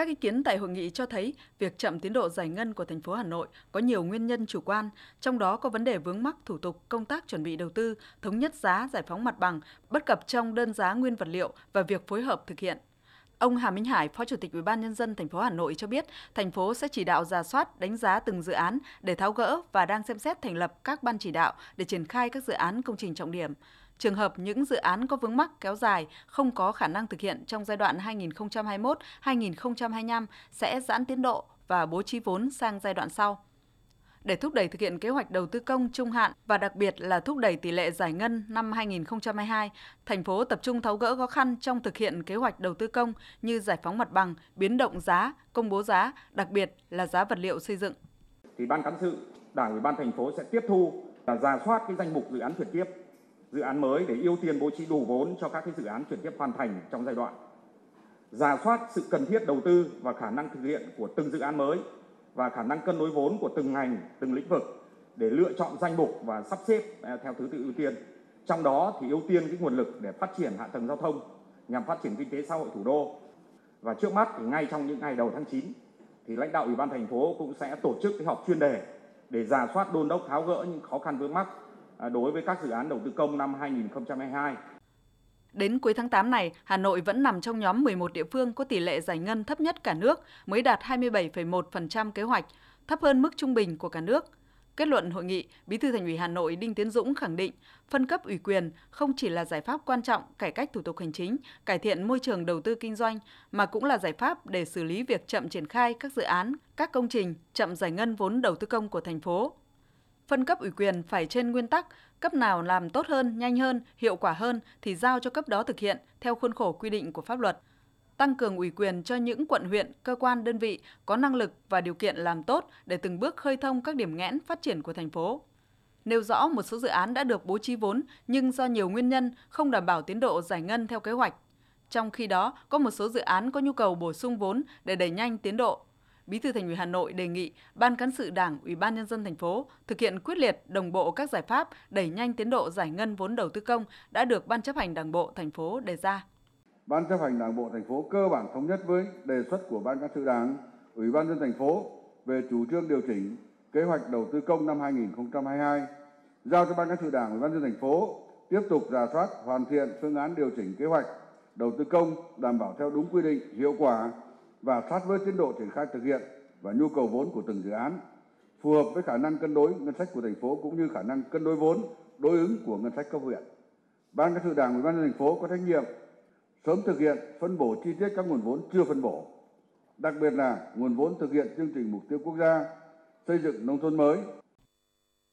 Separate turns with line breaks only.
Các ý kiến tại hội nghị cho thấy việc chậm tiến độ giải ngân của thành phố Hà Nội có nhiều nguyên nhân chủ quan, trong đó có vấn đề vướng mắc thủ tục công tác chuẩn bị đầu tư, thống nhất giá giải phóng mặt bằng, bất cập trong đơn giá nguyên vật liệu và việc phối hợp thực hiện. Ông Hà Minh Hải, Phó Chủ tịch Ủy ban nhân dân thành phố Hà Nội cho biết, thành phố sẽ chỉ đạo ra soát, đánh giá từng dự án để tháo gỡ và đang xem xét thành lập các ban chỉ đạo để triển khai các dự án công trình trọng điểm. Trường hợp những dự án có vướng mắc kéo dài không có khả năng thực hiện trong giai đoạn 2021-2025 sẽ giãn tiến độ và bố trí vốn sang giai đoạn sau. Để thúc đẩy thực hiện kế hoạch đầu tư công trung hạn và đặc biệt là thúc đẩy tỷ lệ giải ngân năm 2022, thành phố tập trung tháo gỡ khó khăn trong thực hiện kế hoạch đầu tư công như giải phóng mặt bằng, biến động giá, công bố giá, đặc biệt là giá vật liệu xây dựng.
Thì ban cán sự, Đảng ủy ban thành phố sẽ tiếp thu và ra soát cái danh mục dự án chuyển tiếp dự án mới để ưu tiên bố trí đủ vốn cho các cái dự án chuyển tiếp hoàn thành trong giai đoạn. Giả soát sự cần thiết đầu tư và khả năng thực hiện của từng dự án mới và khả năng cân đối vốn của từng ngành, từng lĩnh vực để lựa chọn danh mục và sắp xếp à, theo thứ tự ưu tiên. Trong đó thì ưu tiên cái nguồn lực để phát triển hạ tầng giao thông nhằm phát triển kinh tế xã hội thủ đô. Và trước mắt thì ngay trong những ngày đầu tháng 9 thì lãnh đạo Ủy ban thành phố cũng sẽ tổ chức cái họp chuyên đề để giả soát đôn đốc tháo gỡ những khó khăn vướng mắc à, đối với các dự án đầu tư công năm 2022.
Đến cuối tháng 8 này, Hà Nội vẫn nằm trong nhóm 11 địa phương có tỷ lệ giải ngân thấp nhất cả nước, mới đạt 27,1% kế hoạch, thấp hơn mức trung bình của cả nước. Kết luận hội nghị, Bí thư Thành ủy Hà Nội Đinh Tiến Dũng khẳng định, phân cấp ủy quyền không chỉ là giải pháp quan trọng cải cách thủ tục hành chính, cải thiện môi trường đầu tư kinh doanh, mà cũng là giải pháp để xử lý việc chậm triển khai các dự án, các công trình, chậm giải ngân vốn đầu tư công của thành phố phân cấp ủy quyền phải trên nguyên tắc cấp nào làm tốt hơn, nhanh hơn, hiệu quả hơn thì giao cho cấp đó thực hiện theo khuôn khổ quy định của pháp luật. Tăng cường ủy quyền cho những quận huyện, cơ quan đơn vị có năng lực và điều kiện làm tốt để từng bước khơi thông các điểm nghẽn phát triển của thành phố. Nêu rõ một số dự án đã được bố trí vốn nhưng do nhiều nguyên nhân không đảm bảo tiến độ giải ngân theo kế hoạch. Trong khi đó, có một số dự án có nhu cầu bổ sung vốn để đẩy nhanh tiến độ Bí thư Thành ủy Hà Nội đề nghị Ban cán sự Đảng, Ủy ban nhân dân thành phố thực hiện quyết liệt đồng bộ các giải pháp đẩy nhanh tiến độ giải ngân vốn đầu tư công đã được Ban chấp hành Đảng bộ thành phố đề ra.
Ban chấp hành Đảng bộ thành phố cơ bản thống nhất với đề xuất của Ban cán sự Đảng, Ủy ban nhân dân thành phố về chủ trương điều chỉnh kế hoạch đầu tư công năm 2022, giao cho Ban cán sự Đảng, Ủy ban nhân dân thành phố tiếp tục rà soát hoàn thiện phương án điều chỉnh kế hoạch đầu tư công đảm bảo theo đúng quy định, hiệu quả và sát với tiến độ triển khai thực hiện và nhu cầu vốn của từng dự án, phù hợp với khả năng cân đối ngân sách của thành phố cũng như khả năng cân đối vốn đối ứng của ngân sách cấp huyện. Ban cán sự Đảng Ủy ban nhân thành phố có trách nhiệm sớm thực hiện phân bổ chi tiết các nguồn vốn chưa phân bổ, đặc biệt là nguồn vốn thực hiện chương trình mục tiêu quốc gia xây dựng nông thôn mới